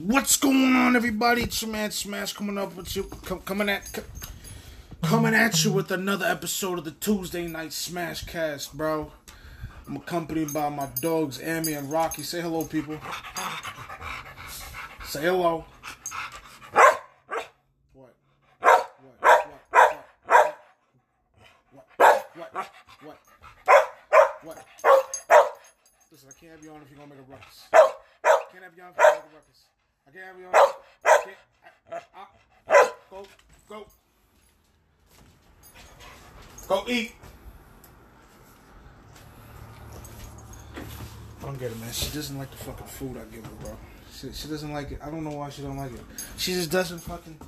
What's going on, everybody? It's your man Smash coming up with you, com- coming at, co- coming at you with another episode of the Tuesday Night Smash Cast, bro. I'm accompanied by my dogs, Amy and Rocky. Say hello, people. Say hello. What? What? What? What? What? What? What? What? Listen, I can't have you on if you're gonna make a ruckus. Can't have you on if you're gonna make a ruckus. I can't have you on. I I, I, go, go, go eat. I don't get it, man. She doesn't like the fucking food I give her, bro. She, she doesn't like it. I don't know why she don't like it. She just doesn't fucking.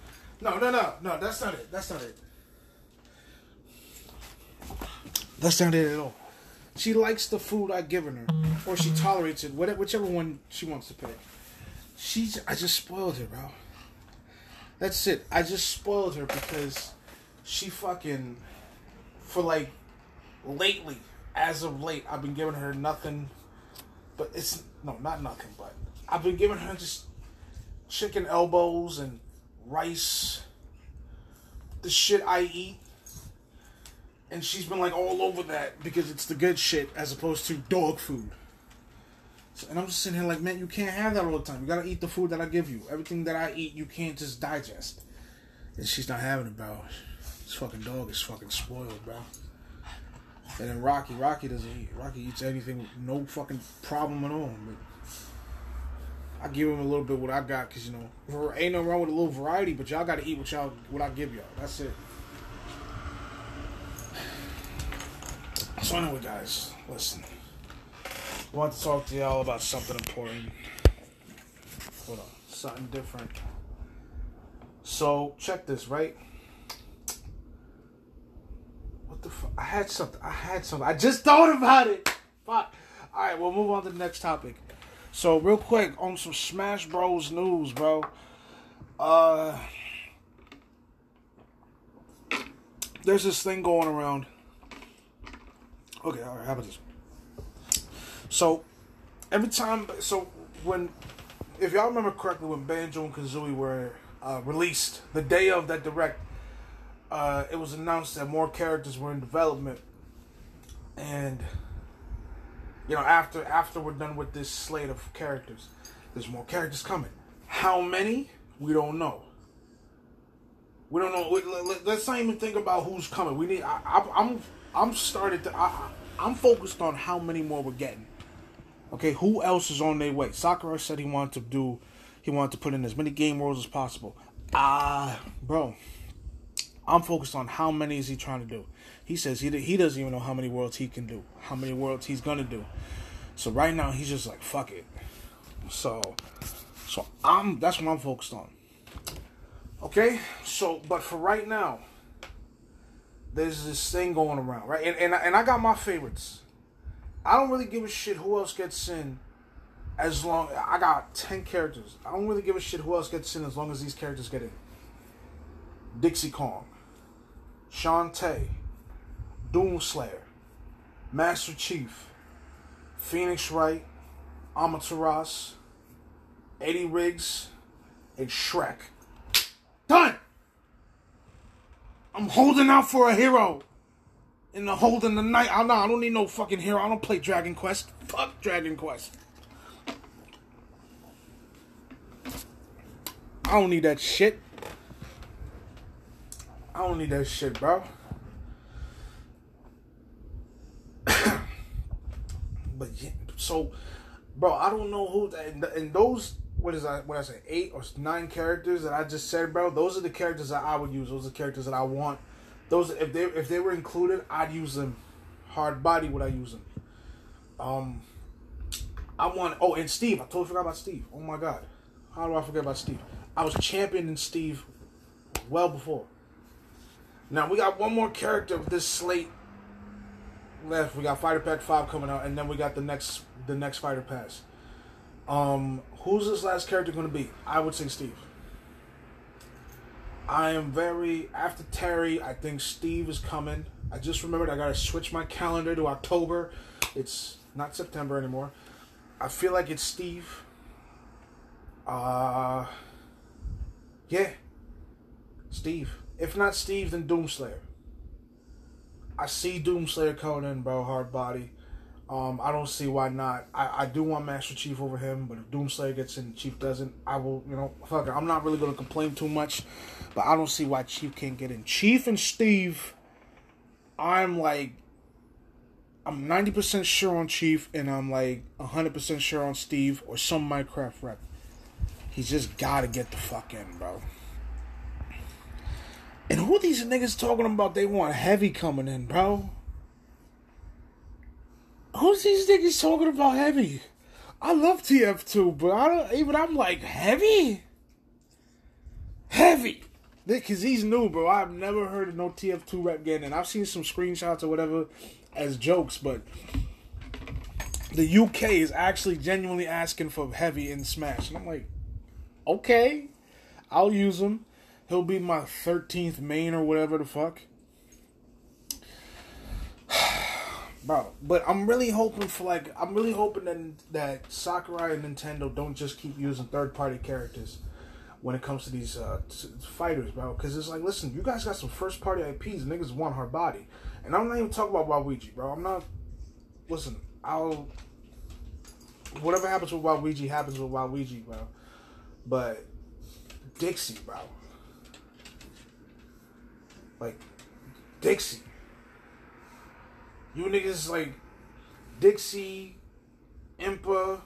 No, no, no, no. That's not it. That's not it. That's not it at all. She likes the food I've given her, or she tolerates it, whatever, whichever one she wants to pick. She's, I just spoiled her, bro. That's it. I just spoiled her because she fucking, for like, lately, as of late, I've been giving her nothing, but it's, no, not nothing, but I've been giving her just chicken elbows and rice, the shit I eat and she's been like all over that because it's the good shit as opposed to dog food. So, and I'm just sitting here like, man, you can't have that all the time. You gotta eat the food that I give you. Everything that I eat, you can't just digest. And she's not having it, bro. This fucking dog is fucking spoiled, bro. And then Rocky, Rocky doesn't eat. Rocky eats anything, no fucking problem at all. But I give him a little bit what I got, cause you know, ain't no wrong with a little variety. But y'all gotta eat what y'all what I give y'all. That's it. So anyway, guys, listen. Want to talk to y'all about something important. Hold on, something different. So check this, right? What the fuck? I had something. I had something. I just thought about it. Fuck. All right, we'll move on to the next topic. So real quick on some Smash Bros news, bro. Uh, there's this thing going around. Okay, all right. How about this? So every time, so when, if y'all remember correctly, when Banjo and Kazooie were uh, released, the day of that direct, uh, it was announced that more characters were in development, and you know after after we're done with this slate of characters, there's more characters coming. How many? We don't know. We don't know. Let's not even think about who's coming. We need. I, I, I'm I'm started to. I, I'm focused on how many more we're getting. Okay, who else is on their way? Sakurai said he wanted to do, he wanted to put in as many game worlds as possible. Ah, uh, bro, I'm focused on how many is he trying to do. He says he he doesn't even know how many worlds he can do, how many worlds he's gonna do. So right now he's just like fuck it. So, so I'm that's what I'm focused on. Okay, so but for right now, there's this thing going around, right? And and, and I got my favorites. I don't really give a shit who else gets in as long I got 10 characters. I don't really give a shit who else gets in as long as these characters get in. Dixie Kong, Shantae, Doomslayer, Master Chief, Phoenix Wright, Amaterasu, Eddie Riggs, and Shrek. Done! I'm holding out for a hero. In the holding the night. I know I don't need no fucking hero. I don't play Dragon Quest. Fuck Dragon Quest. I don't need that shit. I don't need that shit, bro. but yeah, so, bro, I don't know who. And, and those what is that? What I say, eight or nine characters that I just said, bro. Those are the characters that I would use. Those are the characters that I want. Those if they if they were included, I'd use them. Hard body would I use them? Um, I want. Oh, and Steve. I totally forgot about Steve. Oh my god, how do I forget about Steve? I was championing Steve well before. Now we got one more character of this slate left. We got Fighter Pack Five coming out, and then we got the next the next Fighter Pass. Um, who's this last character going to be? I would say Steve. I am very after Terry. I think Steve is coming. I just remembered I gotta switch my calendar to October. It's not September anymore. I feel like it's Steve. Uh, yeah, Steve. If not Steve, then Doomslayer. I see Doomslayer coming in, bro. Hard body. Um, I don't see why not. I, I do want Master Chief over him, but if Doomslayer gets in, Chief doesn't. I will, you know, fuck it. I'm not really gonna complain too much, but I don't see why Chief can't get in. Chief and Steve, I'm like, I'm 90% sure on Chief, and I'm like 100% sure on Steve or some Minecraft rep. He's just gotta get the fuck in, bro. And who these niggas talking about? They want heavy coming in, bro. Who's these niggas talking about heavy? I love TF2, but I don't even. I'm like heavy, heavy, because he's new, bro. I've never heard of no TF2 rep getting, and I've seen some screenshots or whatever as jokes, but the UK is actually genuinely asking for heavy in Smash, and I'm like, okay, I'll use him. He'll be my 13th main or whatever the fuck. Bro. But I'm really hoping for like I'm really hoping that that Sakurai and Nintendo don't just keep using third party characters when it comes to these uh, fighters, bro. Because it's like, listen, you guys got some first party IPs. Niggas want her body, and I'm not even talking about Waluigi, bro. I'm not. Listen, I'll. Whatever happens with Waluigi happens with Waluigi, bro. But Dixie, bro. Like Dixie. You niggas like Dixie, Impa,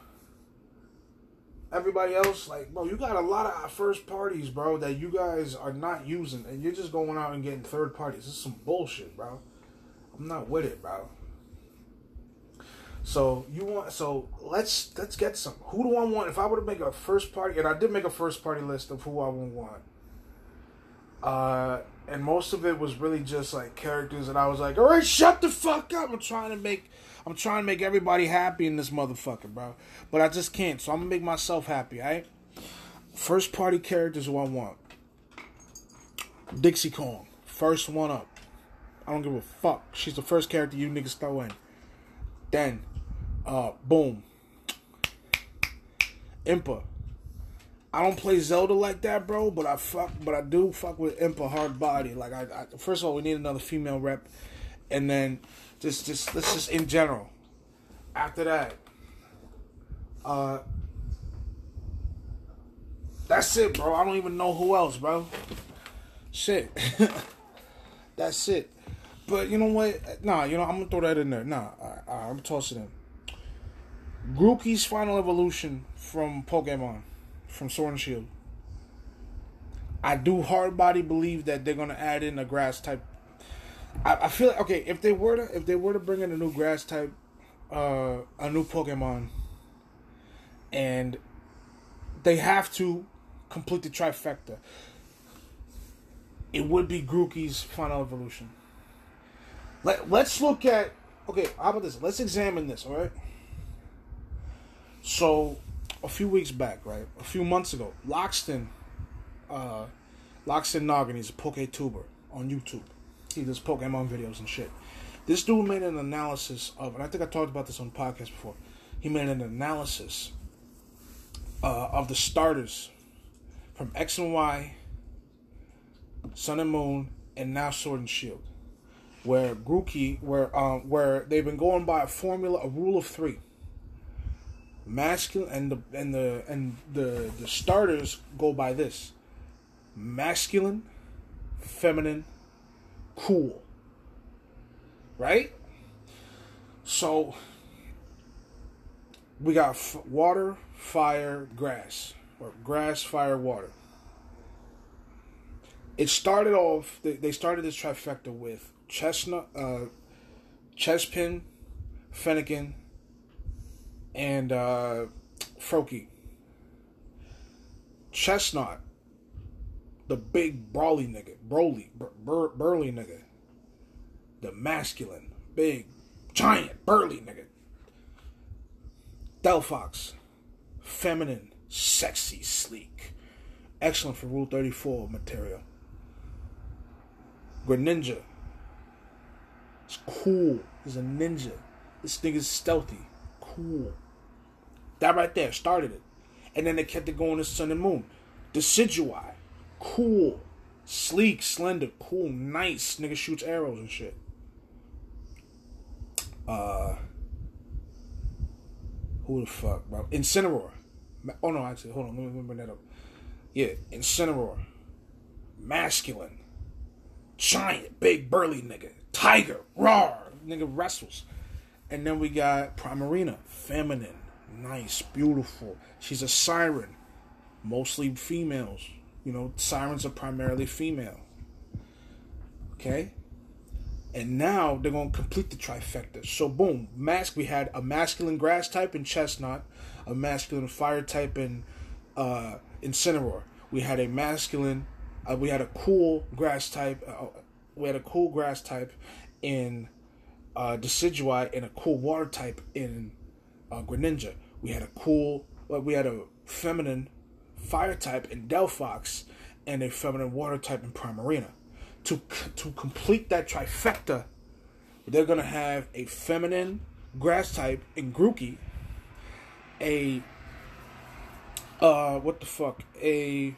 everybody else, like, bro, you got a lot of first parties, bro, that you guys are not using, and you're just going out and getting third parties. This is some bullshit, bro. I'm not with it, bro. So you want so let's let's get some. Who do I want? If I were to make a first party, and I did make a first party list of who I would want. Uh, and most of it was really just like characters and I was like, all right, shut the fuck up. I'm trying to make I'm trying to make everybody happy in this motherfucker, bro. But I just can't, so I'm gonna make myself happy, alright? First party characters who I want. Dixie Kong. First one up. I don't give a fuck. She's the first character you niggas throw in. Then, uh, boom. Impa. I don't play Zelda like that, bro. But I fuck, but I do fuck with Impa hard body. Like I, I, first of all, we need another female rep, and then just, just let's just in general. After that, uh, that's it, bro. I don't even know who else, bro. Shit, that's it. But you know what? Nah, you know I'm gonna throw that in there. Nah, I, I, I'm tossing it. Grookey's final evolution from Pokemon from Sword and Shield. I do hard body believe that they're gonna add in a grass type. I, I feel like okay if they were to if they were to bring in a new grass type, uh, a new Pokemon, and they have to complete the trifecta. It would be Grookey's final evolution. Let Let's look at okay. How about this? Let's examine this. All right. So a few weeks back, right? A few months ago, Lockstin, uh, Lockstin Gnoggin, he's a PokeTuber on YouTube. He does Pokemon videos and shit. This dude made an analysis of, and I think I talked about this on podcast before. He made an analysis uh, of the starters from X and Y, Sun and Moon, and now Sword and Shield, where Grookey, where um, where they've been going by a formula, a rule of three masculine and the and the and the the starters go by this. Masculine feminine cool. Right? So we got f- water fire grass. Or grass fire water. It started off they, they started this trifecta with chesnaught uh chespin fennekin and uh, Froakie. Chesnaught, the big brawly nigga, Broly, bur- burly nigga, the masculine, big, giant, burly nigga. Delphox, feminine, sexy, sleek, excellent for Rule 34 material. Greninja, it's cool. He's a ninja. This nigga's stealthy. Cool. That right there started it. And then they kept it going to Sun and Moon. Decidueye, cool, sleek, slender, cool, nice. Nigga shoots arrows and shit. Uh, who the fuck, bro? Incineroar. Oh no, actually, hold on. Let me, let me bring that up. Yeah, Incineroar. Masculine. Giant, big, burly nigga. Tiger. Raw. Nigga wrestles. And then we got Primarina. Feminine. Nice. Beautiful. She's a siren. Mostly females. You know, sirens are primarily female. Okay? And now they're going to complete the trifecta. So, boom. Mask, we had a masculine grass type in Chesnaught, a masculine fire type in uh, Incineroar. We had a masculine, uh, we had a cool grass type, uh, we had a cool grass type in uh, Decidueye and a cool water type in uh, Greninja. We had a cool, uh, we had a feminine fire type in Delphox and a feminine water type in Primarina. To, to complete that trifecta, they're going to have a feminine grass type in Grookey, a, uh, what the fuck, a,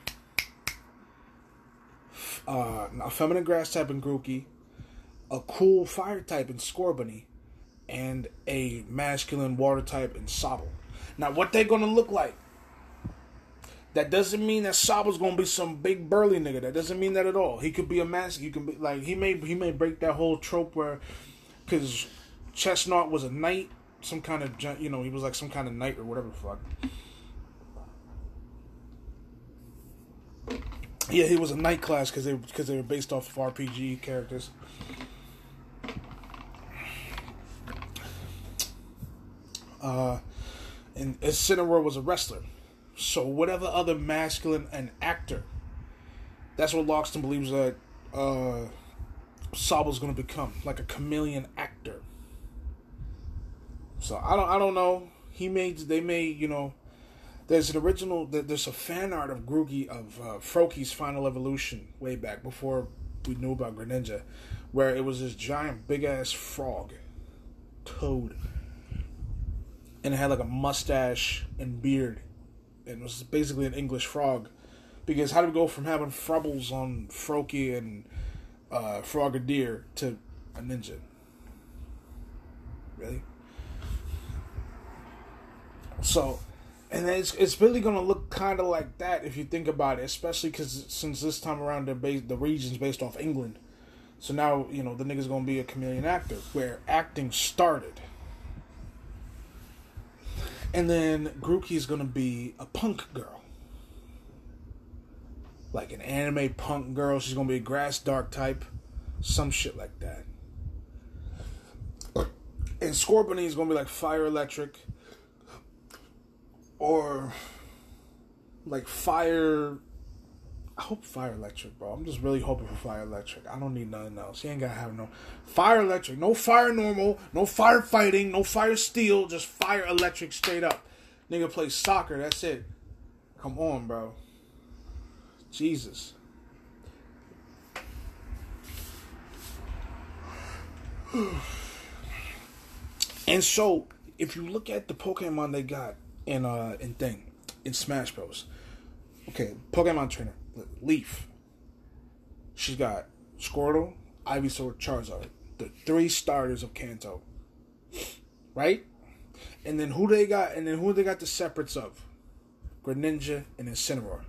uh, a feminine grass type in Grookey, a cool fire type in Scorbunny, and a masculine water type in Sobble. Now, what they're gonna look like? That doesn't mean that Sobble's gonna be some big burly nigga. That doesn't mean that at all. He could be a mask. You can be like he may he may break that whole trope where, because Chesnaught was a knight, some kind of you know he was like some kind of knight or whatever fuck. Yeah, he was a knight class because they because they were based off of RPG characters. Uh, and Incineroar was a wrestler. So whatever other masculine and actor, that's what Lockstin believes that uh, Sobble's going to become, like a chameleon actor. So I don't I don't know. He made they made you know. There's an original. There's a fan art of Grookey of uh, final evolution way back before we knew about Greninja, where it was this giant big ass frog, toad, and it had like a mustache and beard and was basically an English frog. Because how do we go from having Frubbles on Froakie and uh, Frogadier to a ninja? Really? So, and it's it's really gonna look kind of like that if you think about it, especially because since this time around the the region's based off England, so now you know the nigga's gonna be a chameleon actor where acting started. And then Grookey's gonna be a punk girl. Like an anime punk girl. She's gonna be a grass dark type. Some shit like that. And Scorbunny is gonna be like fire electric. Or like fire I hope Fire Electric, bro. I'm just really hoping for Fire Electric. I don't need nothing else. He ain't gotta have no Fire Electric. No Fire Normal. No Fire Fighting. No Fire Steel. Just Fire Electric straight up. Nigga plays soccer. That's it. Come on, bro. Jesus. and so, if you look at the Pokemon they got in uh in thing in Smash Bros. Okay, Pokemon trainer Leaf. She's got Squirtle, Ivysaur, Charizard, the three starters of Kanto. Right? And then who they got? And then who they got the separates of? Greninja and Incineroar.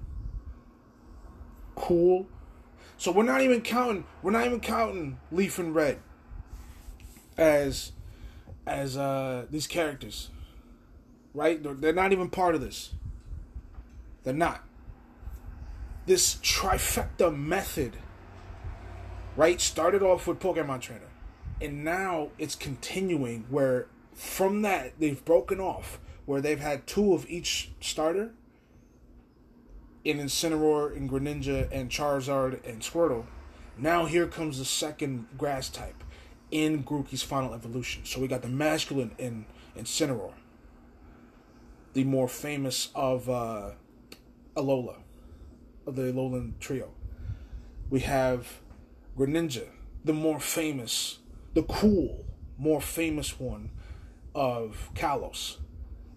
Cool. So we're not even counting. We're not even counting Leaf and Red as as uh these characters. Right? They're, they're not even part of this. They're not this trifecta method, right, started off with Pokemon Trainer. And now it's continuing where from that they've broken off, where they've had two of each starter in Incineroar, and Greninja, and Charizard, and Squirtle. Now here comes the second grass type in Grookey's final evolution. So we got the masculine in Incineroar, the more famous of uh, Alola of the Alolan trio. We have Greninja, the more famous, the cool, more famous one of Kalos.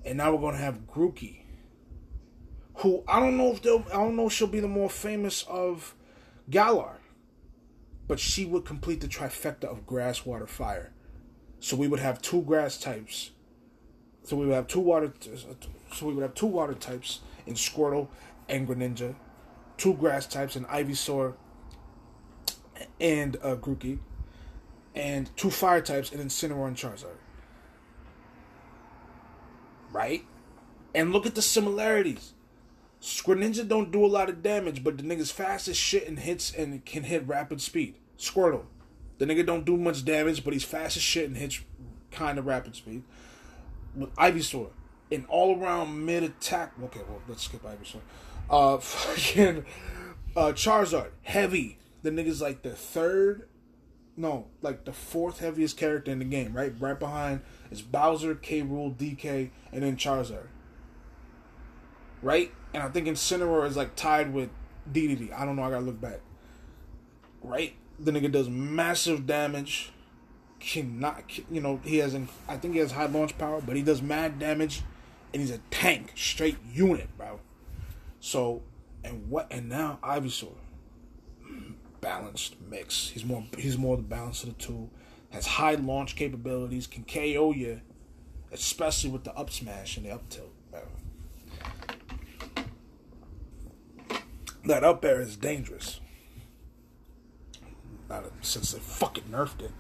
And now we're going to have Grookey, who I don't know if they'll I don't know if she'll be the more famous of Galar, but she would complete the trifecta of grass, water, fire. So we would have two grass types. So we would have two water. So we would have two water types in Squirtle and Greninja, two grass types in Ivysaur and uh, Grookey, and two fire types in Incineroar and Charizard. Right? And look at the similarities. Greninja don't do a lot of damage, but the nigga's fast as shit and hits and can hit rapid speed. Squirtle. The nigga don't do much damage, but he's fast as shit and hits kind of rapid speed. With Ivysaur, an all around mid attack. Okay, well, let's skip Ivysaur. Uh, fucking uh, Charizard, heavy. The nigga's like the third, no, like the fourth heaviest character in the game, right? Right behind is Bowser, K. Rool, DK, and then Charizard. Right? And I think Incineroar is like tied with DDD. I don't know. I gotta look back. Right? The nigga does massive damage. Cannot, you know, he has. I think he has high launch power, but he does mad damage, and he's a tank, straight unit, bro. So, and what? And now Ivysaur, balanced mix. He's more. He's more the balance of the two. Has high launch capabilities. Can KO you, especially with the up smash and the up tilt. That up air is dangerous. Not since they fucking nerfed it.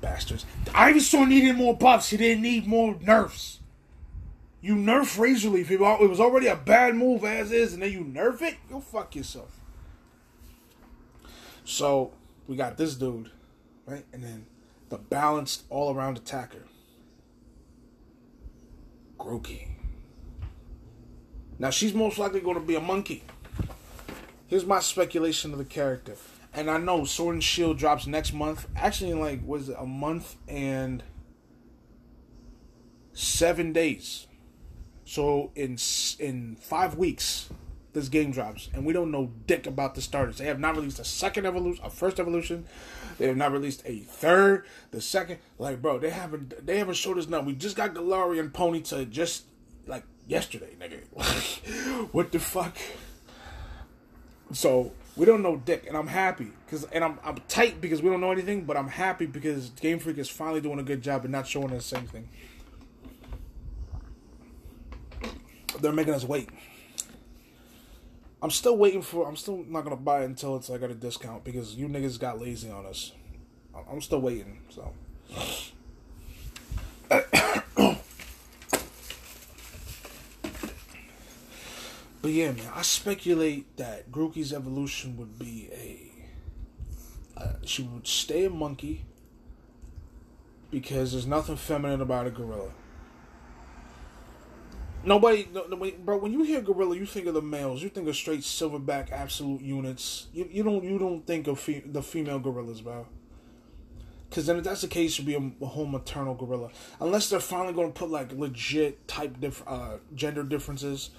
Bastards. Ivysaur needed more buffs. He didn't need more nerfs. You nerf Razor Leaf. It was already a bad move as is, and then you nerf it? Go fuck yourself. So, we got this dude, right? And then the balanced all around attacker. Grookey. Now, she's most likely going to be a monkey. Here's my speculation of the character. And I know Sword and Shield drops next month. Actually, in like, was it a month and seven days. So in in five weeks, this game drops, and we don't know dick about the starters. They have not released a second evolution, a first evolution. They have not released a third, the second. Like, bro, they haven't they haven't showed us nothing. We just got Galarian Ponyta just like yesterday, nigga. what the fuck? So we don't know dick, and I'm happy because, and I'm I'm tight because we don't know anything, but I'm happy because Game Freak is finally doing a good job and not showing us anything. They're making us wait. I'm still waiting for. I'm still not gonna buy it until it's like at a discount because you niggas got lazy on us. I'm still waiting. So. But yeah, man, I speculate that Grookey's evolution would be a. Uh, she would stay a monkey because there's nothing feminine about a gorilla. Nobody, no, bro. When you hear gorilla, you think of the males. You think of straight silverback absolute units. You, you don't you don't think of fe- the female gorillas, bro. Because then if that's the case, should be a, a, whole maternal gorilla. Unless they're finally going to put like legit type diff- uh, gender differences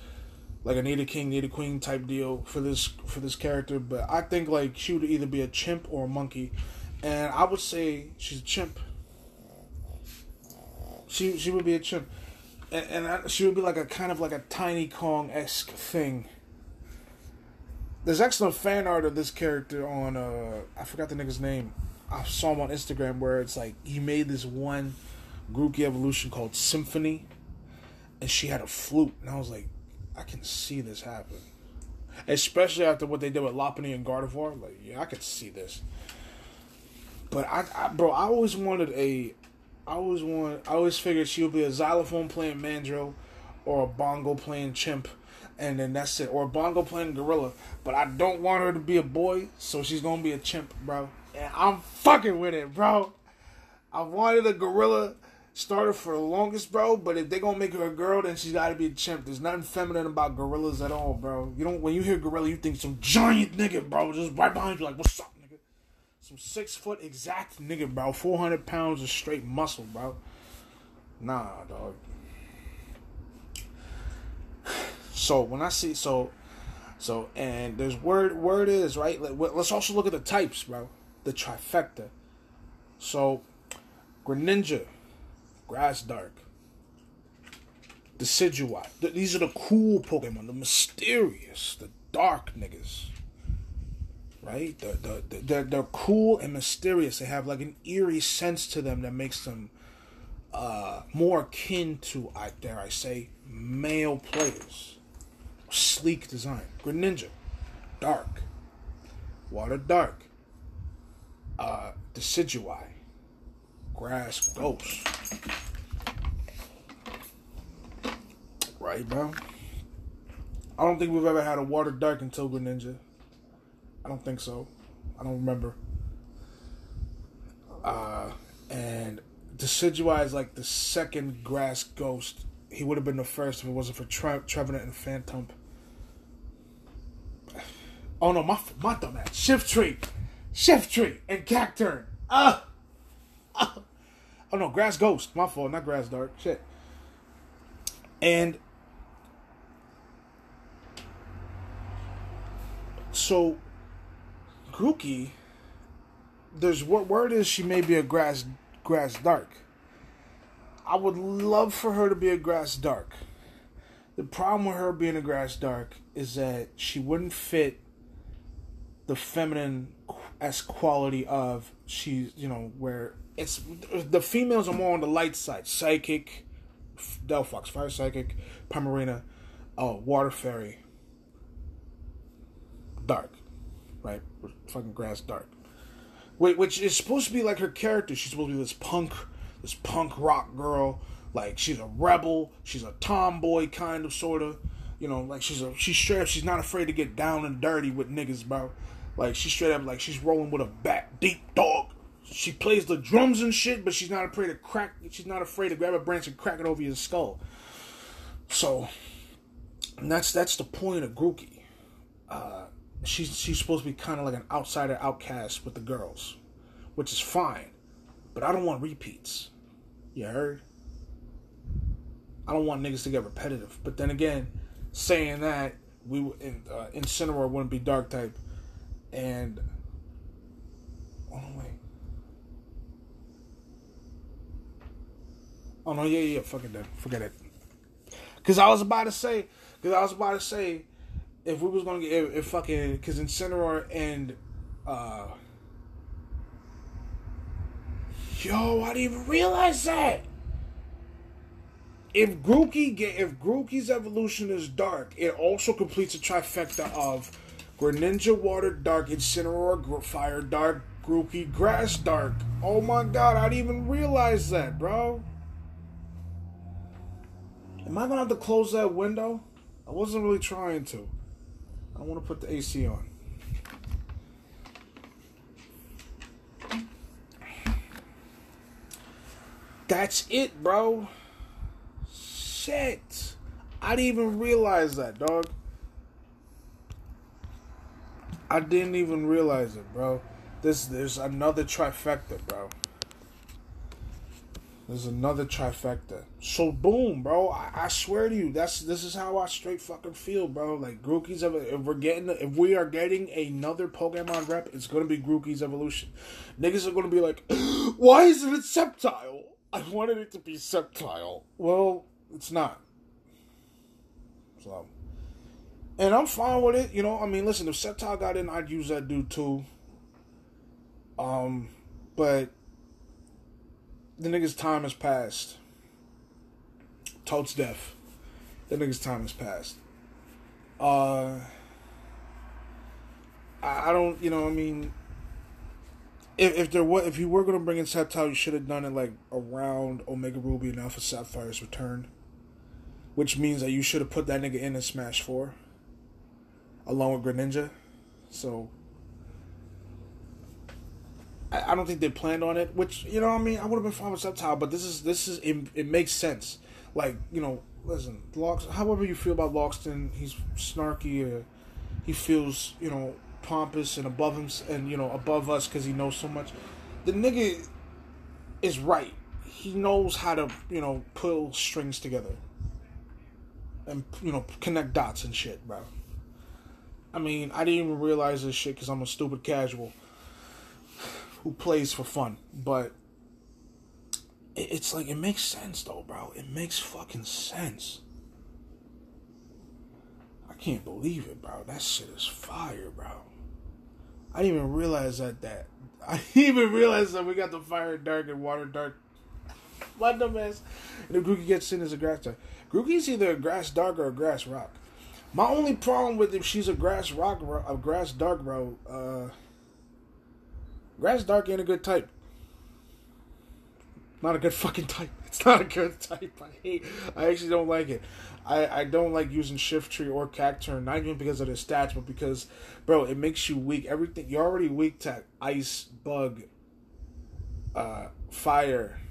like a Nidoking, Nidoqueen type deal for this for this character. But I think like she would either be a chimp or a monkey, and I would say she's a chimp. She she would be a chimp, and, and she would be like a kind of like a tiny Kong esque thing. There's excellent fan art of this character on uh I forgot the nigga's name. I saw him on Instagram where it's like he made this one Grookey evolution called Symphony, and she had a flute, and I was like, I can see this happen. Especially after what they did with Lopunny and Gardevoir. Like, yeah, I could see this. But I, I bro, I always wanted a I always want I always figured she would be a xylophone playing mandrill or a bongo playing chimp and then that's it. Or a bongo playing gorilla. But I don't want her to be a boy, so she's gonna be a chimp, bro. And I'm fucking with it, bro. I wanted a gorilla starter for the longest, bro. But if they gonna make her a girl, then she's gotta be a chimp. There's nothing feminine about gorillas at all, bro. You don't when you hear gorilla, you think some giant nigga, bro, just right behind you, like, what's up? Some six foot exact nigga, bro. Four hundred pounds of straight muscle, bro. Nah, dog. So when I see so, so and there's word word is right. Let's also look at the types, bro. The trifecta. So, Greninja, Grass Dark. Decidueye. These are the cool Pokemon, the mysterious, the dark niggas. Right? The, the, the, they're, they're cool and mysterious. They have like an eerie sense to them that makes them uh, more akin to, I dare I say, male players. Sleek design. Greninja, dark. Water dark. Uh, Decidueye, Grass Ghost. Right, bro? I don't think we've ever had a Water Dark until Greninja. I don't think so. I don't remember. Uh, and Decidueye is like the second Grass Ghost. He would have been the first if it wasn't for Tre- Trevenant and Phantump. Oh no, my my dumbass. Shiftry, and Cacturne. Ah, uh, uh. oh no, Grass Ghost. My fault, not Grass Dark. Shit. And so, Grookey, there's what word is she may be a Grass Grass Dark. I would love for her to be a Grass Dark. The problem with her being a Grass Dark is that she wouldn't fit the feminine as quality of she's you know where it's the females are more on the light side psychic delphox fire psychic Primarina oh uh, water fairy dark right fucking grass dark Wait, which is supposed to be like her character she's supposed to be this punk this punk rock girl like she's a rebel she's a tomboy kind of sort of you know like she's a she's straight up she's not afraid to get down and dirty with niggas bro like she's straight up like she's rolling with a back deep dog. She plays the drums and shit, but she's not afraid to crack. She's not afraid to grab a branch and crack it over your skull. So, that's that's the point of Grookey. Uh, she's she's supposed to be kind of like an outsider, outcast with the girls, which is fine. But I don't want repeats. You heard? I don't want niggas to get repetitive. But then again, saying that we in uh, Incineroar wouldn't be dark type and oh no wait. Oh no, yeah, yeah, fucking that. Forget it. Cause I was about to say, cause I was about to say, if we was gonna get if, if fucking, cause Incineroar and uh, yo, I didn't even realize that. If Grookey get if Grookey's evolution is dark, it also completes a trifecta of Greninja Water Dark, Incineroar Fire Dark, Grookey Grass Dark. Oh my god, I didn't even realize that, bro. Am I gonna have to close that window? I wasn't really trying to. I want to put the AC on. That's it, bro. Shit. I didn't even realize that, dog. I didn't even realize it, bro. This there's another trifecta, bro. There's another trifecta. So boom, bro. I, I, swear to you, that's this is how I straight fucking feel, bro. Like Grookey's if we're getting if we are getting another Pokemon rep, it's gonna be Grookey's evolution. Niggas are gonna be like, why isn't it Sceptile? I wanted it to be Sceptile. Well, it's not. So and I'm fine with it. You know, I mean, listen, if Sceptile got in, I'd use that dude too. Um, but the nigga's time has passed. Totes death. The nigga's time has passed. Uh, I, don't, you know, I mean, if if there was, if you were gonna bring in Sceptile, you should have done it like around Omega Ruby and Alpha Sapphire's return, which means that you should have put that nigga in in Smash Four along with Greninja. So I, I, don't think they planned on it. Which you know, I mean, I would have been fine with Sceptile, but this is this is it, it makes sense. Like you know, listen, Lox. However you feel about Lockstin, he's snarky. Uh, he feels you know pompous and above him and you know above us because he knows so much. The nigga is right. He knows how to you know pull strings together and you know connect dots and shit, bro. I mean, I didn't even realize this shit because I'm a stupid casual who plays for fun. But it's like, it makes sense though, bro. It makes fucking sense. I can't believe it, bro. That shit is fire, bro. I didn't even realize that. That I didn't even realize that we got the fire dark and water dark. What the mess? And the Grookey gets in as a grass dark. Grookey's either a grass dark or a grass rock. My only problem with if she's a grass rock, a grass dark, bro. Uh, grass dark ain't a good type. Not a good fucking type. It's not a good type. I hate. I actually don't like it. I, I don't like using Shiftry or Cacturne, not even because of the stats, but because, bro, it makes you weak. Everything you're already weak to ice, bug, uh, fire.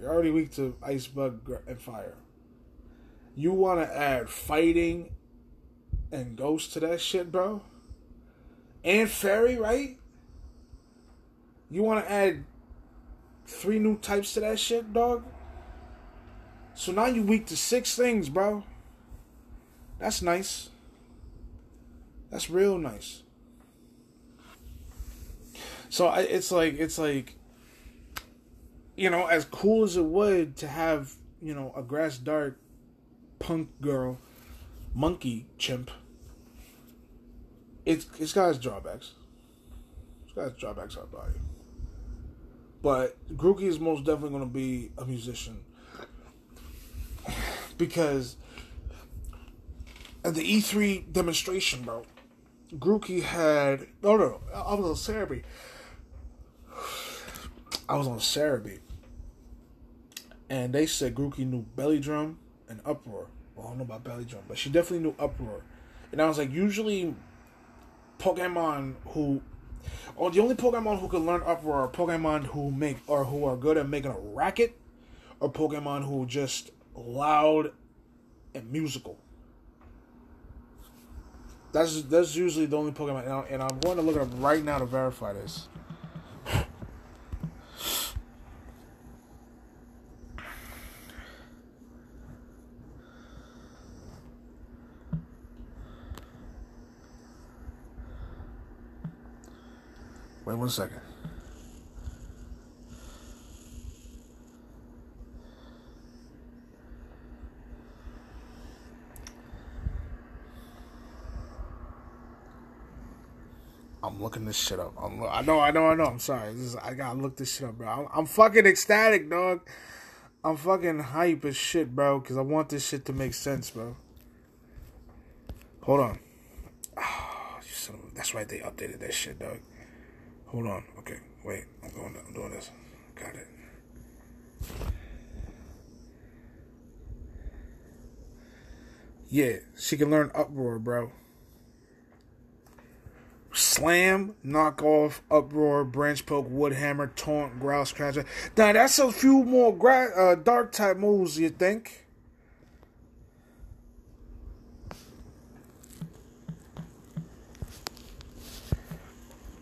You're already weak to ice, bug, and fire. You want to add fighting and ghost to that shit, bro? And fairy, right? You want to add three new types to that shit, dog? So now you weak to six things, bro. That's nice. That's real nice. So I, it's like it's like you know, as cool as it would to have, you know, a grass dark punk girl monkey chimp. It's it's got its drawbacks. It's got its drawbacks out by. But Grookey is most definitely gonna be a musician because at the E3 demonstration, bro, Grookey had no no I was on Serebii. I was on Serebii. And they said Grookey knew Belly Drum and Uproar. Well, I don't know about Belly Drum, but she definitely knew Uproar. And I was like, usually Pokemon who or the only Pokemon who can learn Uproar are Pokemon who make or who are good at making a racket or Pokemon who are just loud and musical. That's that's usually the only Pokemon, and I'm going to look it up right now to verify this. Wait one second. I'm looking this shit up. I'm, I know, I know, I know. I'm sorry. Is, I gotta look this shit up, bro. I'm, I'm, fucking ecstatic, dog. I'm fucking hype as shit, bro, because I want this shit to make sense, bro. Hold on. Oh, that's right. They updated that shit, dog. Hold on. Okay, wait. I'm going. I'm doing this. Got it. Yeah, she can learn uproar, bro. Slam, knockoff, uproar, branch poke, wood hammer, taunt, growl, scratch. Now that's a few more gra- uh, dark type moves. You think?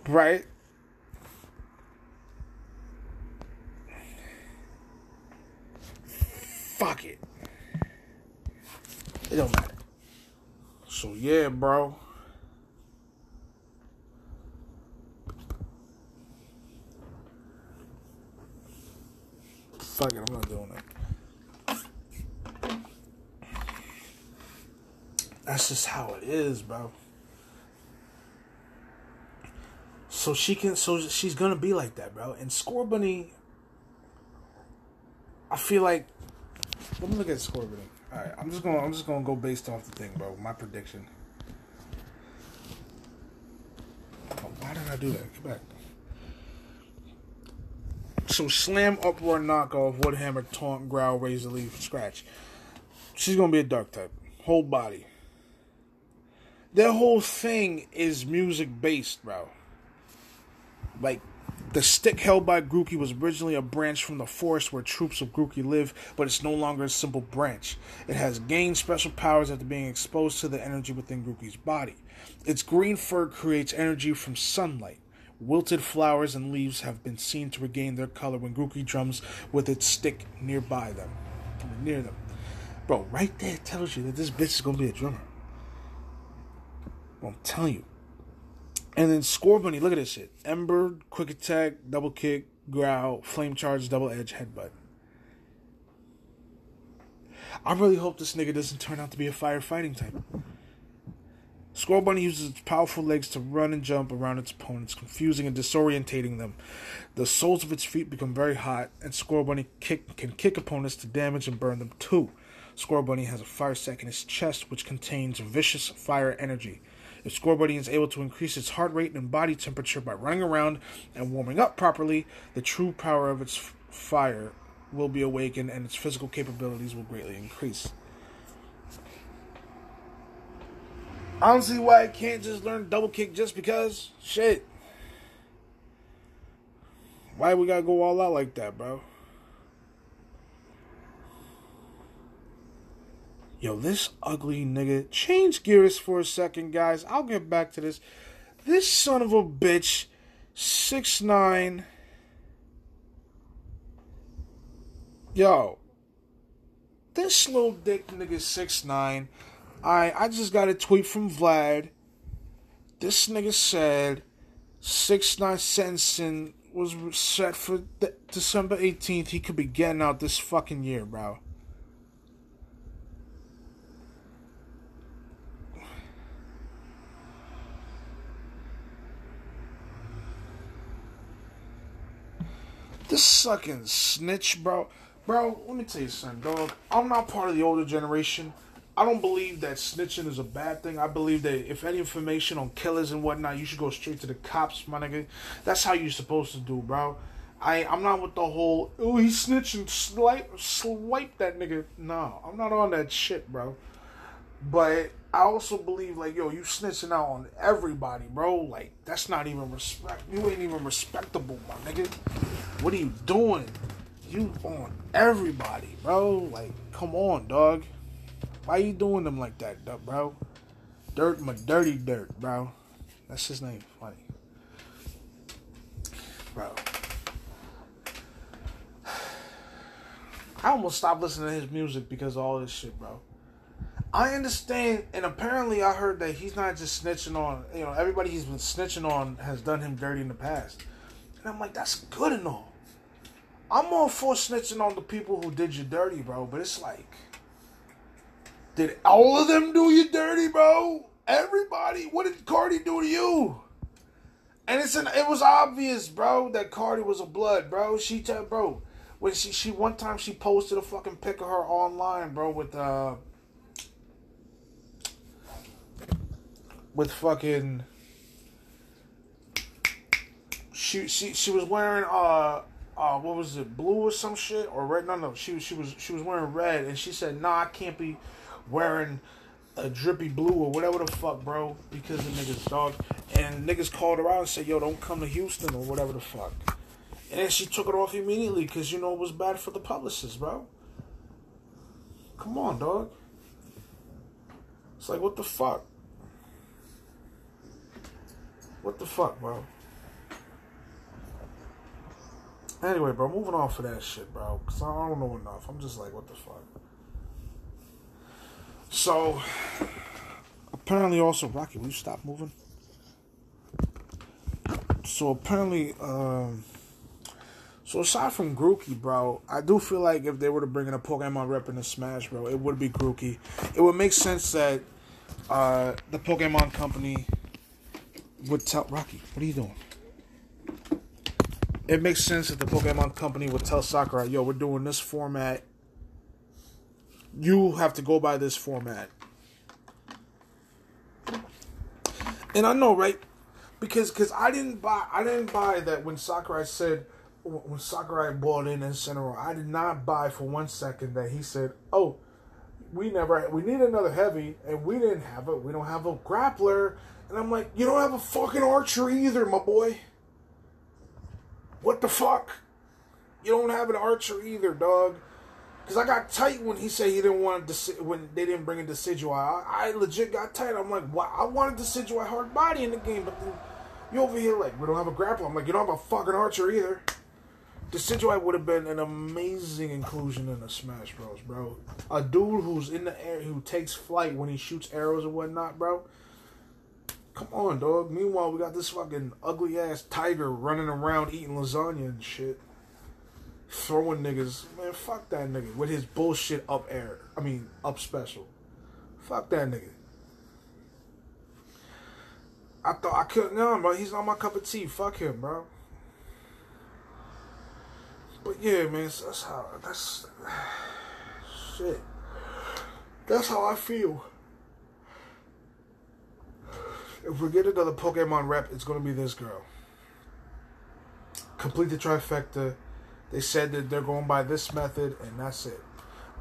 Right. Fuck it. It don't matter. So yeah, bro. Fuck it, I'm not doing it. That's just how it is, bro. So she can, so she's gonna be like that, bro. And Scorbunny, I feel like. Let me look at the score Scorbunny. All right, I'm just gonna, I'm just gonna go based off the thing, bro. My prediction. Why did I do that? Come back. So slam, uproar, knockoff, woodhammer, taunt, growl, razor leaf, scratch. She's gonna be a dark type. Whole body. That whole thing is music based, bro. Like the stick held by Grookey was originally a branch from the forest where troops of Grookey live, but it's no longer a simple branch. It has gained special powers after being exposed to the energy within Grookey's body. Its green fur creates energy from sunlight. Wilted flowers and leaves have been seen to regain their color when Grookey drums with its stick nearby them. Near them. Bro, right there tells you that this bitch is gonna be a drummer. I'm telling you. And then Scorbunny. look at this shit. Ember, quick attack, double kick, growl, flame charge, double edge, headbutt. I really hope this nigga doesn't turn out to be a firefighting type. Scorbunny uses its powerful legs to run and jump around its opponents, confusing and disorientating them. The soles of its feet become very hot, and Scorbunny kick, can kick opponents to damage and burn them too. Scorbunny has a fire sac in its chest, which contains vicious fire energy. If Scorbunny is able to increase its heart rate and body temperature by running around and warming up properly, the true power of its fire will be awakened and its physical capabilities will greatly increase. I don't see why I can't just learn double kick just because. Shit. Why we gotta go all out like that, bro? Yo, this ugly nigga. Change gears for a second, guys. I'll get back to this. This son of a bitch, six nine. Yo, this little dick nigga six nine I I just got a tweet from Vlad. This nigga said six nine sentencing was set for December eighteenth. He could be getting out this fucking year, bro. This sucking snitch, bro. Bro, let me tell you something, dog. I'm not part of the older generation. I don't believe that snitching is a bad thing. I believe that if any information on killers and whatnot, you should go straight to the cops, my nigga. That's how you're supposed to do, bro. I I'm not with the whole oh he's snitching swipe swipe that nigga. No, I'm not on that shit, bro. But I also believe like yo, you snitching out on everybody, bro. Like that's not even respect. You ain't even respectable, my nigga. What are you doing? You on everybody, bro. Like come on, dog. Why you doing them like that, bro? Dirt, my dirty dirt, bro. That's his name. Funny, bro. I almost stopped listening to his music because of all this shit, bro. I understand, and apparently I heard that he's not just snitching on, you know, everybody he's been snitching on has done him dirty in the past. And I'm like, that's good and all. I'm all for snitching on the people who did you dirty, bro, but it's like, did all of them do you dirty, bro? Everybody? What did Cardi do to you? And it's an, it was obvious, bro, that Cardi was a blood, bro. She tell bro, when she she one time she posted a fucking pic of her online, bro, with uh with fucking she she she was wearing uh uh what was it blue or some shit or red no no she she was she was wearing red and she said nah I can't be wearing a drippy blue or whatever the fuck, bro, because the niggas, dog. And niggas called her out and said, yo, don't come to Houston or whatever the fuck. And then she took it off immediately because, you know, it was bad for the publicist, bro. Come on, dog. It's like, what the fuck? What the fuck, bro? Anyway, bro, moving on for that shit, bro. Because I don't know enough. I'm just like, what the fuck? So apparently, also Rocky, will you stop moving? So apparently, um, so aside from Grookey, bro, I do feel like if they were to bring in a Pokemon rep in the Smash, bro, it would be Grookey. It would make sense that uh, the Pokemon company would tell Rocky, what are you doing? It makes sense that the Pokemon company would tell Sakurai, yo, we're doing this format you have to go by this format. And I know, right? Because cause I didn't buy I didn't buy that when Sakurai said when Sakurai bought in Incineroar, I did not buy for one second that he said, "Oh, we never we need another heavy, and we didn't have it. We don't have a grappler." And I'm like, "You don't have a fucking archer either, my boy. What the fuck? You don't have an archer either, dog." Because I got tight when he said he didn't want to, when they didn't bring a Decidueye. I, I legit got tight. I'm like, why? I wanted Decidueye hard body in the game, but then you over here like, we don't have a grapple. I'm like, you don't have a fucking archer either. Decidueye would have been an amazing inclusion in the Smash Bros, bro. A dude who's in the air, who takes flight when he shoots arrows and whatnot, bro. Come on, dog. Meanwhile, we got this fucking ugly ass tiger running around eating lasagna and shit throwing niggas. Man, fuck that nigga with his bullshit up air. I mean, up special. Fuck that nigga. I thought I couldn't. No, bro, he's not my cup of tea. Fuck him, bro. But yeah, man, that's how. That's shit. That's how I feel. If we get another Pokemon rep, it's gonna be this girl. Complete the trifecta. They said that they're going by this method, and that's it.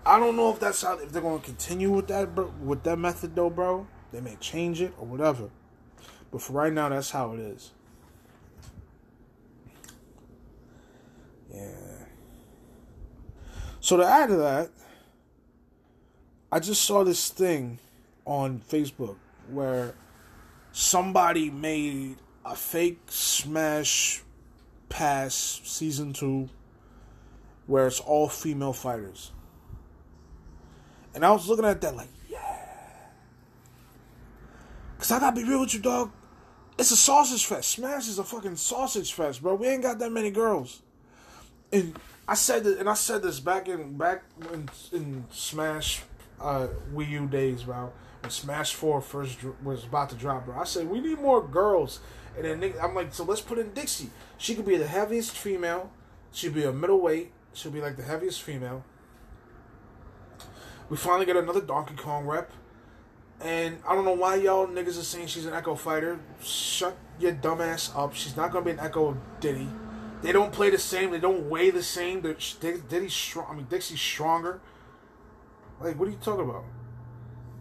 I don't know if that's how if they're going to continue with that bro, with that method though, bro. They may change it or whatever, but for right now, that's how it is. Yeah. So to add to that, I just saw this thing on Facebook where somebody made a fake Smash Pass season two where it's all female fighters. And I was looking at that like, yeah. Cause I gotta be real with you, dog. It's a sausage fest. Smash is a fucking sausage fest, bro. We ain't got that many girls. And I said this, and I said this back in back in, in Smash uh, Wii U days, bro. When Smash Four first was about to drop, bro. I said we need more girls. And then I'm like, so let's put in Dixie. She could be the heaviest female. She'd be a middleweight. She'll be like the heaviest female. We finally get another Donkey Kong rep. And I don't know why y'all niggas are saying she's an Echo fighter. Shut your dumbass up. She's not gonna be an Echo Diddy. They don't play the same. They don't weigh the same. Diddy's strong. I mean, Dixie's stronger. Like, what are you talking about?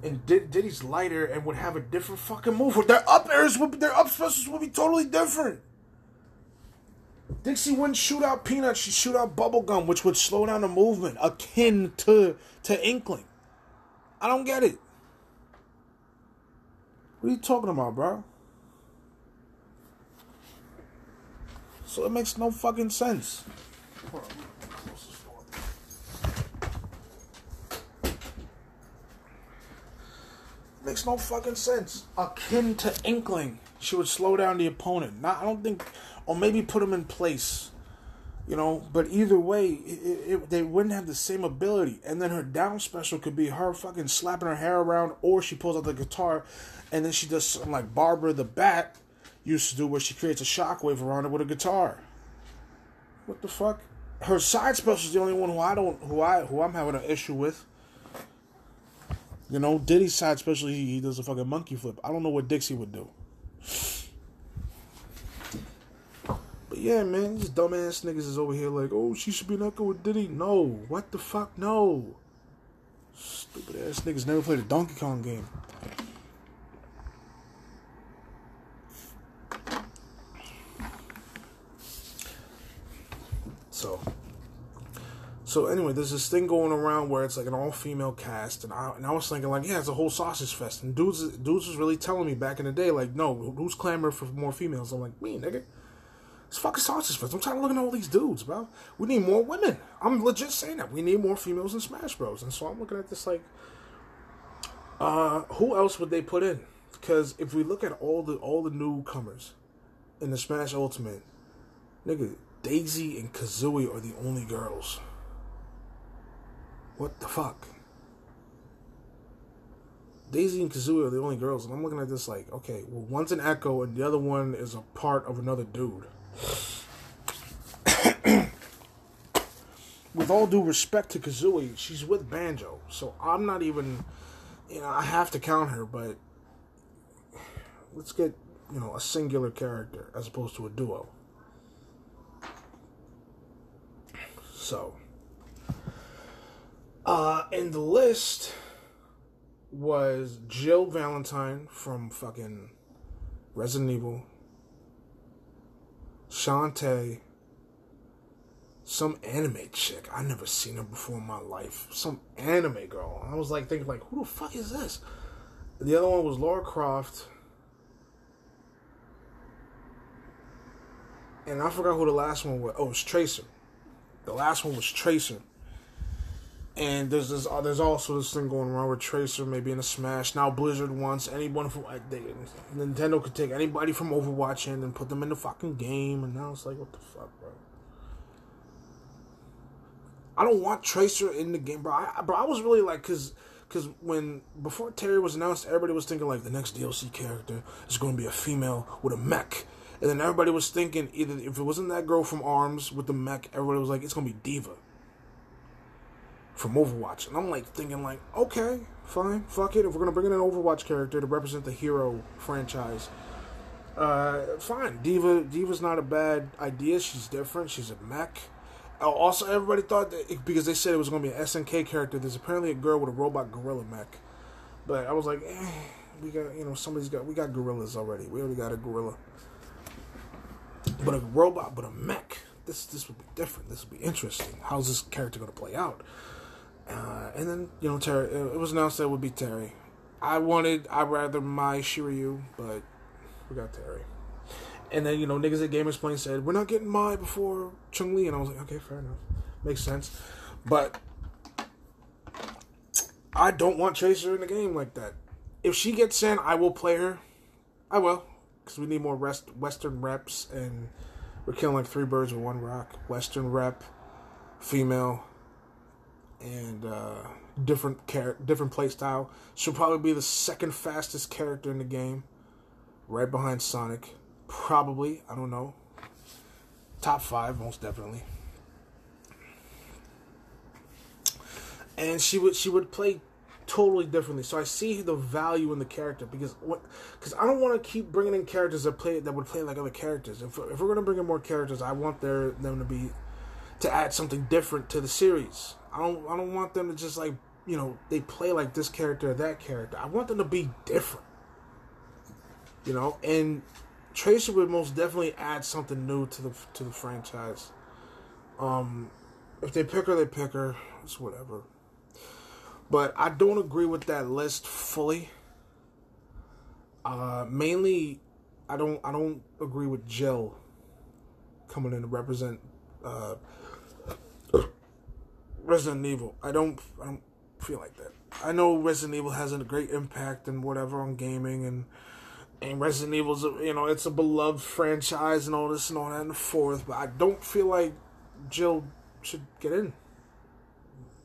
And Did- Diddy's lighter and would have a different fucking move. Their up airs would, be their up specials would be totally different. Dixie wouldn't shoot out peanuts, she'd shoot out bubblegum, which would slow down the movement, akin to to Inkling. I don't get it. What are you talking about, bro? So it makes no fucking sense. Makes no fucking sense. Akin to Inkling, she would slow down the opponent. Not, I don't think or maybe put him in place. You know, but either way, it, it, they wouldn't have the same ability. And then her down special could be her fucking slapping her hair around, or she pulls out the guitar, and then she does something like Barbara the Bat used to do, where she creates a shockwave around it with a guitar. What the fuck? Her side special is the only one who I don't, who I, who I'm having an issue with. You know, Diddy's side special, he, he does a fucking monkey flip. I don't know what Dixie would do. But yeah, man, these dumbass niggas is over here like, oh, she should be an echo with Diddy. No, what the fuck? No. Stupid ass niggas never played a Donkey Kong game. So, so anyway, there's this thing going around where it's like an all female cast, and I and I was thinking like, yeah, it's a whole sausage fest, and dudes dudes was really telling me back in the day like, no, who's clamoring for more females? I'm like, me, nigga. It's fucking sausage fest. I'm tired of looking at all these dudes, bro. We need more women. I'm legit saying that. We need more females in Smash Bros. And so I'm looking at this like, uh, who else would they put in? Because if we look at all the all the newcomers in the Smash Ultimate, nigga, Daisy and Kazooie are the only girls. What the fuck? Daisy and Kazooie are the only girls, and I'm looking at this like, okay, well, one's an Echo and the other one is a part of another dude. with all due respect to Kazooie, she's with Banjo, so I'm not even, you know, I have to count her, but let's get, you know, a singular character as opposed to a duo. So, uh, in the list was Jill Valentine from fucking Resident Evil, Shantae, some anime chick. I never seen her before in my life. Some anime girl. I was like thinking like, who the fuck is this? The other one was Lara Croft. And I forgot who the last one was. Oh, it was Tracer. The last one was Tracer. And there's this, uh, there's also this thing going around with Tracer maybe in a Smash. Now Blizzard wants anyone from uh, they, Nintendo could take anybody from Overwatch in and put them in the fucking game. And now it's like, what the fuck, bro? I don't want Tracer in the game, bro. I, bro, I was really like, cause, because when before Terry was announced, everybody was thinking like the next DLC character is going to be a female with a mech, and then everybody was thinking either if it wasn't that girl from Arms with the mech, everybody was like it's going to be D.Va from Overwatch, and I'm like thinking like okay, fine, fuck it. If we're gonna bring in an Overwatch character to represent the hero franchise, uh, fine. D.Va D.Va's not a bad idea. She's different. She's a mech. Uh, also, everybody thought that because they said it was going to be an SNK character. There's apparently a girl with a robot gorilla mech, but I was like, eh, we got you know somebody's got we got gorillas already. We already got a gorilla, but a robot, but a mech. This this would be different. This would be interesting. How's this character going to play out? Uh, and then you know Terry. It was announced that it would be Terry. I wanted I rather Mai Shiranui, but we got Terry. And then, you know, niggas at Gamers Plane said, we're not getting Mai before Chun Li. And I was like, okay, fair enough. Makes sense. But I don't want Tracer in the game like that. If she gets in, I will play her. I will. Because we need more rest, Western reps. And we're killing like three birds with one rock. Western rep, female, and uh, different char- different play style. She'll probably be the second fastest character in the game. Right behind Sonic Probably, I don't know. Top five, most definitely. And she would she would play totally differently. So I see the value in the character because what because I don't want to keep bringing in characters that play that would play like other characters. If, if we're gonna bring in more characters, I want their them to be to add something different to the series. I don't I don't want them to just like you know they play like this character or that character. I want them to be different. You know, and Tracer would most definitely add something new to the to the franchise. Um, if they pick her, they pick her. It's whatever. But I don't agree with that list fully. Uh, mainly, I don't I don't agree with Jill coming in to represent uh, Resident Evil. I don't I don't feel like that. I know Resident Evil has a great impact and whatever on gaming and and Resident Evil's, a, you know, it's a beloved franchise and all this and all that and the fourth, but I don't feel like Jill should get in.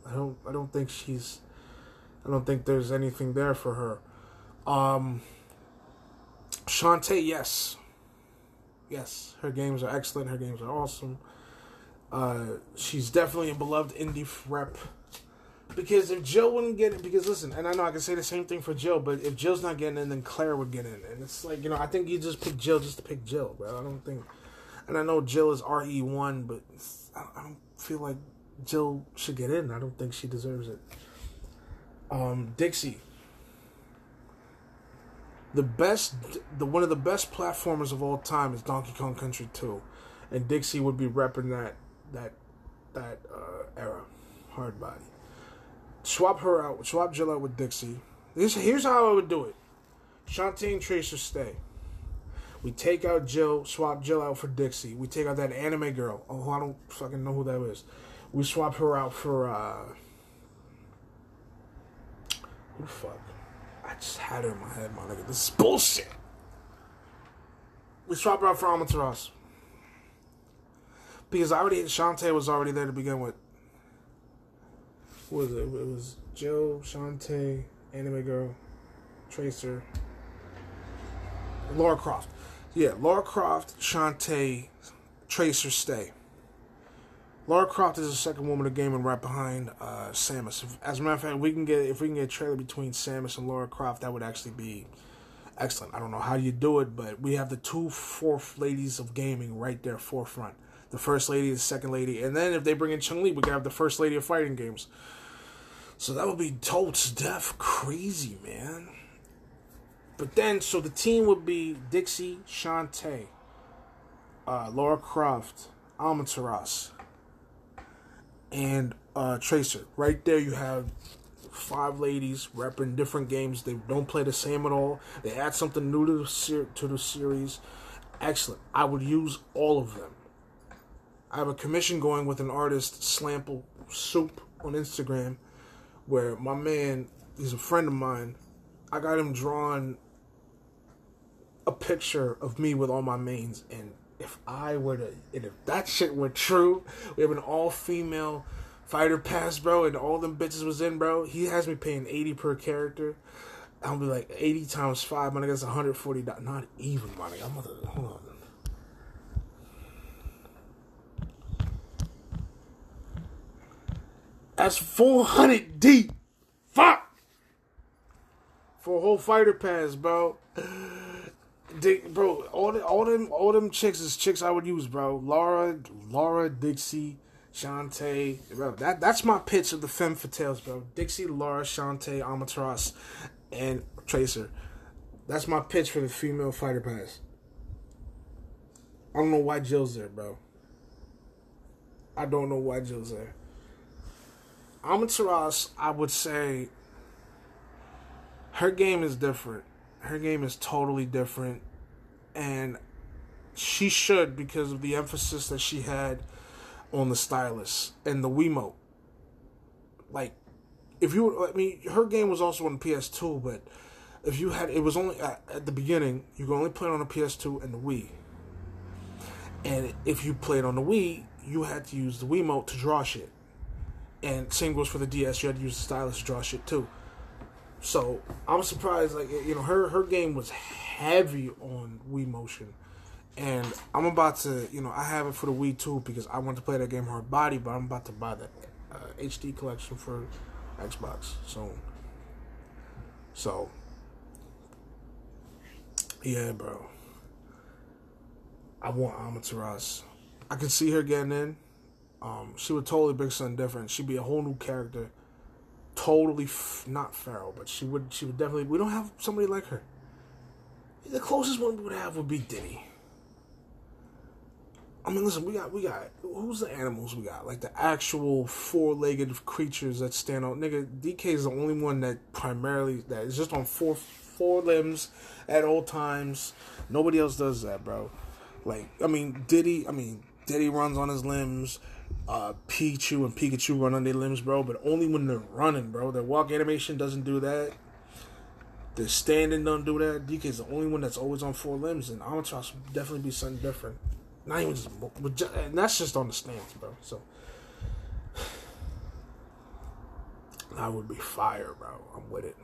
I don't. I don't think she's. I don't think there's anything there for her. Um. Shantae, yes, yes, her games are excellent. Her games are awesome. Uh, she's definitely a beloved indie rep because if Jill wouldn't get it, because listen, and I know I can say the same thing for Jill, but if Jill's not getting in, then Claire would get in. And it's like, you know, I think you just pick Jill just to pick Jill, bro. I don't think, and I know Jill is RE1, but I don't feel like Jill should get in. I don't think she deserves it. Um, Dixie. The best, the one of the best platformers of all time is Donkey Kong Country 2, and Dixie would be repping that that that uh, era, hard body swap her out, swap Jill out with Dixie. This, here's how I would do it. Shantae and Tracer stay. We take out Jill, swap Jill out for Dixie. We take out that anime girl. Oh, I don't fucking know who that is. We swap her out for uh who the fuck? I just had her in my head, my nigga. This is bullshit. We swap her out for Amaterasu. Because already Shantae was already there to begin with was it? It was Joe, Shantae, Anime Girl, Tracer, Lara Croft. Yeah, Lara Croft, Shantae, Tracer, Stay. Lara Croft is the second woman of gaming right behind uh, Samus. If, as a matter of fact, we can get if we can get a trailer between Samus and Lara Croft, that would actually be excellent. I don't know how you do it, but we have the two fourth ladies of gaming right there forefront. The first lady, the second lady, and then if they bring in Chun Li, we can have the first lady of fighting games. So that would be totes deaf crazy, man. But then, so the team would be Dixie, Shantae, uh, Lara Croft, Amaterasu, and uh, Tracer. Right there, you have five ladies repping different games. They don't play the same at all. They add something new to the ser- to the series. Excellent. I would use all of them. I have a commission going with an artist, Slample Soup, on Instagram where my man, he's a friend of mine. I got him drawn a picture of me with all my mains, and if I were to, and if that shit were true, we have an all female fighter pass, bro, and all them bitches was in, bro. He has me paying eighty per character. I'll be like eighty times five, my nigga. That's one hundred forty. Not even, nigga. I'm gonna hold on. That's four hundred deep. Fuck. For a whole fighter pass, bro. Dick, bro, all the, all them all them chicks is chicks I would use, bro. Laura, Laura, Dixie, Shantae, bro. That that's my pitch of the femme fatales, bro. Dixie, Laura, Shantae, Amatras, and Tracer. That's my pitch for the female fighter pass. I don't know why Jill's there, bro. I don't know why Jill's there. Amaterasu, I would say her game is different. Her game is totally different. And she should because of the emphasis that she had on the stylus and the Wiimote. Like, if you, I mean, her game was also on PS2, but if you had, it was only at, at the beginning, you could only play it on the PS2 and the Wii. And if you played on the Wii, you had to use the Wiimote to draw shit. And same goes for the DS, you had to use the stylus to draw shit too. So I'm surprised, like you know, her her game was heavy on Wii Motion, and I'm about to, you know, I have it for the Wii too because I want to play that game Hard Body, but I'm about to buy the uh, HD collection for Xbox soon. So, yeah, bro. I want Amaterasu. I can see her getting in. Um, she would totally bring something different. She'd be a whole new character totally f- not feral, but she would she would definitely. We don't have somebody like her. The closest one we would have would be Diddy. I mean, listen, we got we got who's the animals we got? Like the actual four-legged creatures that stand out. Nigga, DK is the only one that primarily that is just on four four limbs at all times. Nobody else does that, bro. Like, I mean, Diddy. I mean, Diddy runs on his limbs uh, Pichu and Pikachu run on their limbs, bro, but only when they're running, bro. Their walk animation doesn't do that. Their standing don't do that. DK is the only one that's always on four limbs, and Amaterasu would definitely be something different. Not even just, and that's just on the stance, bro. So that would be fire, bro. I'm with it.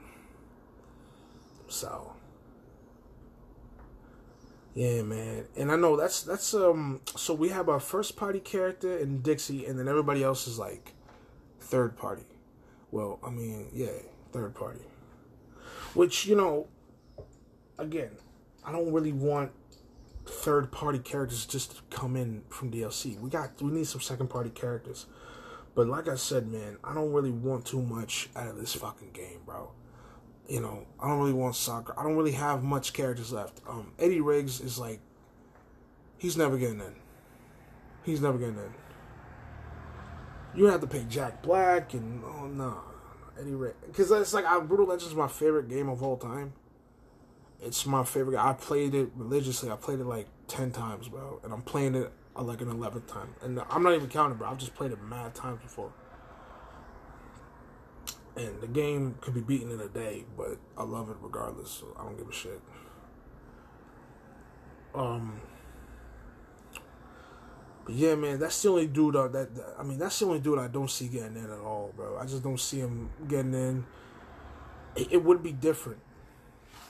So yeah, man. And I know that's that's um so we have our first party character in Dixie and then everybody else is like third party. Well, I mean, yeah, third party. Which, you know, again, I don't really want third party characters just to come in from DLC. We got we need some second party characters. But like I said, man, I don't really want too much out of this fucking game, bro you know, I don't really want soccer. I don't really have much characters left. Um, Eddie Riggs is like, he's never getting in. He's never getting in. You have to pay Jack Black and oh no, Eddie Riggs because it's like I, Brutal Legends is my favorite game of all time. It's my favorite. I played it religiously. I played it like ten times, bro, and I'm playing it uh, like an eleventh time. And I'm not even counting, bro. I've just played it mad times before and the game could be beaten in a day, but I love it regardless. So I don't give a shit. Um, but yeah, man, that's the only dude that, that I mean, that's the only dude I don't see getting in at all, bro. I just don't see him getting in. It, it would be different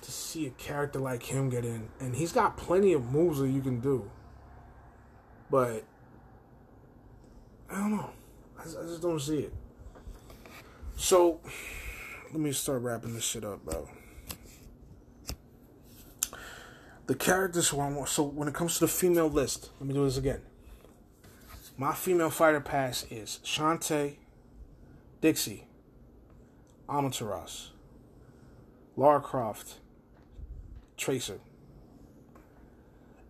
to see a character like him get in, and he's got plenty of moves that you can do. But I don't know. I I just don't see it. So, let me start wrapping this shit up, bro. The characters who I want. So, when it comes to the female list, let me do this again. My female fighter pass is Shantae, Dixie, Amaterasu, Lara Croft, Tracer.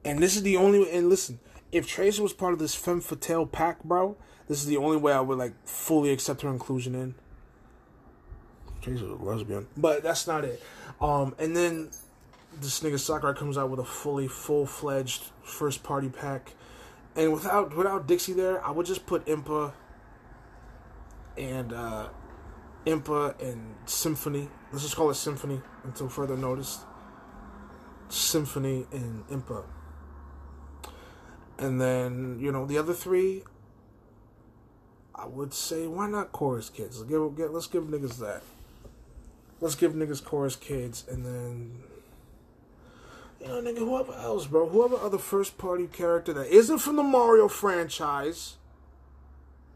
And this is the only. And listen, if Tracer was part of this femme fatale pack, bro, this is the only way I would like fully accept her inclusion in. She's a lesbian, but that's not it. Um, and then this nigga Sakurai comes out with a fully full fledged first party pack, and without without Dixie there, I would just put Impa and uh, Impa and Symphony. Let's just call it Symphony until further notice. Symphony and Impa. And then, you know, the other three, I would say why not chorus kids? Let's give let's give niggas that. Let's give niggas chorus kids, and then you know, nigga, whoever else, bro, whoever other first party character that isn't from the Mario franchise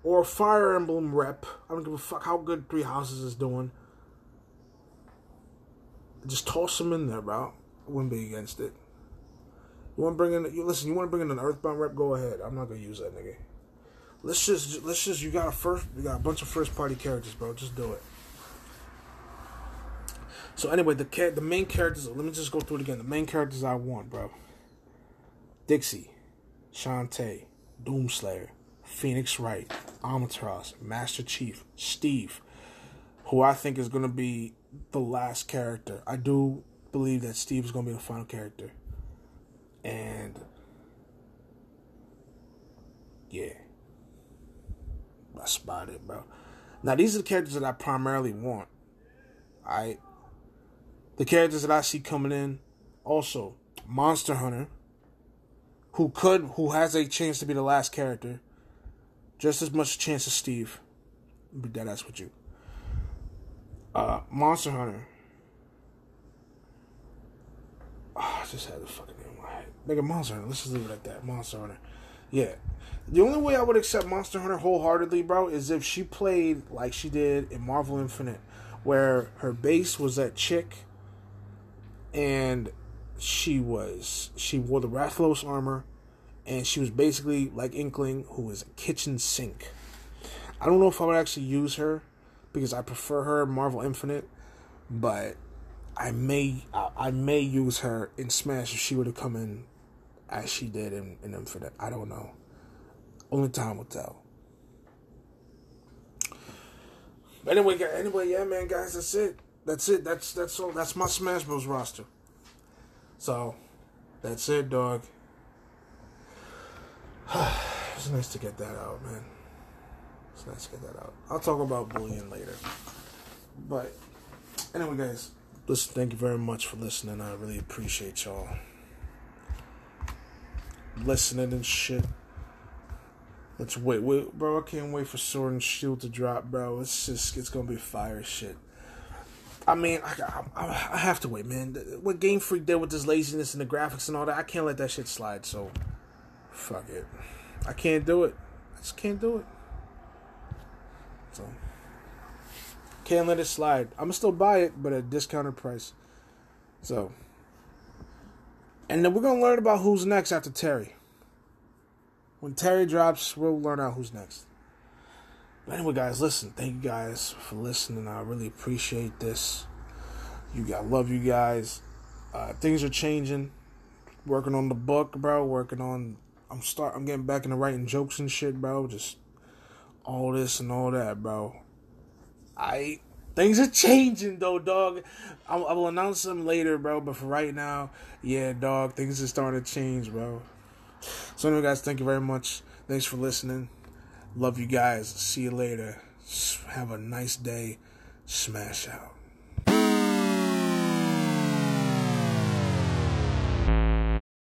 or Fire Emblem rep. I don't give a fuck how good Three Houses is doing. Just toss them in there, bro. I wouldn't be against it. You want to bring in? You listen. You want to bring in an Earthbound rep? Go ahead. I'm not gonna use that nigga. Let's just let's just you got a first you got a bunch of first party characters, bro. Just do it. So anyway, the the main characters. Let me just go through it again. The main characters I want, bro. Dixie, Shantae, Doomslayer, Phoenix Wright, Amaterasu, Master Chief, Steve, who I think is gonna be the last character. I do believe that Steve is gonna be the final character. And yeah. I it, bro. Now these are the characters that I primarily want. Alright. The characters that I see coming in, also Monster Hunter, who could, who has a chance to be the last character, just as much chance as Steve. Be dead ass with you. Uh, Monster Hunter. Oh, I just had the fucking name in my head. Nigga, Monster Hunter. Let's just leave it at that. Monster Hunter. Yeah. The only way I would accept Monster Hunter wholeheartedly, bro, is if she played like she did in Marvel Infinite, where her base was that chick, and she was she wore the Rathalos armor, and she was basically like Inkling, who was a kitchen sink. I don't know if I would actually use her because I prefer her Marvel Infinite, but I may I, I may use her in Smash if she were to come in as she did in, in Infinite. I don't know. Only time will tell. But anyway, anyway, yeah, man, guys, that's it. That's it. That's that's all. That's my Smash Bros. roster. So, that's it, dog. it's nice to get that out, man. It's nice to get that out. I'll talk about bullying later. But anyway, guys, listen. Thank you very much for listening. I really appreciate y'all listening and shit. Let's wait, wait, bro. I can't wait for Sword and Shield to drop, bro. It's just, it's gonna be fire shit. I mean, I, I, I have to wait, man. What Game Freak did with this laziness and the graphics and all that, I can't let that shit slide. So, fuck it. I can't do it. I just can't do it. So, can't let it slide. I'm gonna still buy it, but at a discounted price. So, and then we're gonna learn about who's next after Terry. When Terry drops, we'll learn out who's next. But anyway, guys, listen. Thank you guys for listening. I really appreciate this. You got love you guys. Uh, things are changing. Working on the book, bro. Working on. I'm start. I'm getting back into writing jokes and shit, bro. Just all this and all that, bro. I things are changing though, dog. I, I will announce them later, bro. But for right now, yeah, dog. Things are starting to change, bro. So anyway, guys, thank you very much. Thanks for listening. Love you guys. See you later. Have a nice day. Smash out.